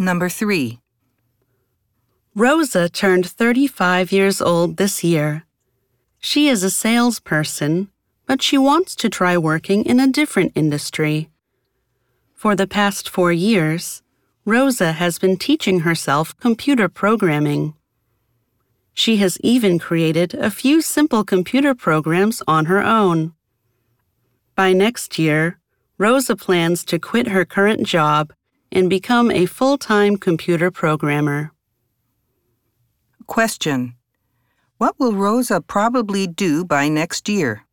Number 3. Rosa turned 35 years old this year. She is a salesperson, but she wants to try working in a different industry. For the past four years, Rosa has been teaching herself computer programming. She has even created a few simple computer programs on her own. By next year, Rosa plans to quit her current job and become a full time computer programmer. Question. What will Rosa probably do by next year?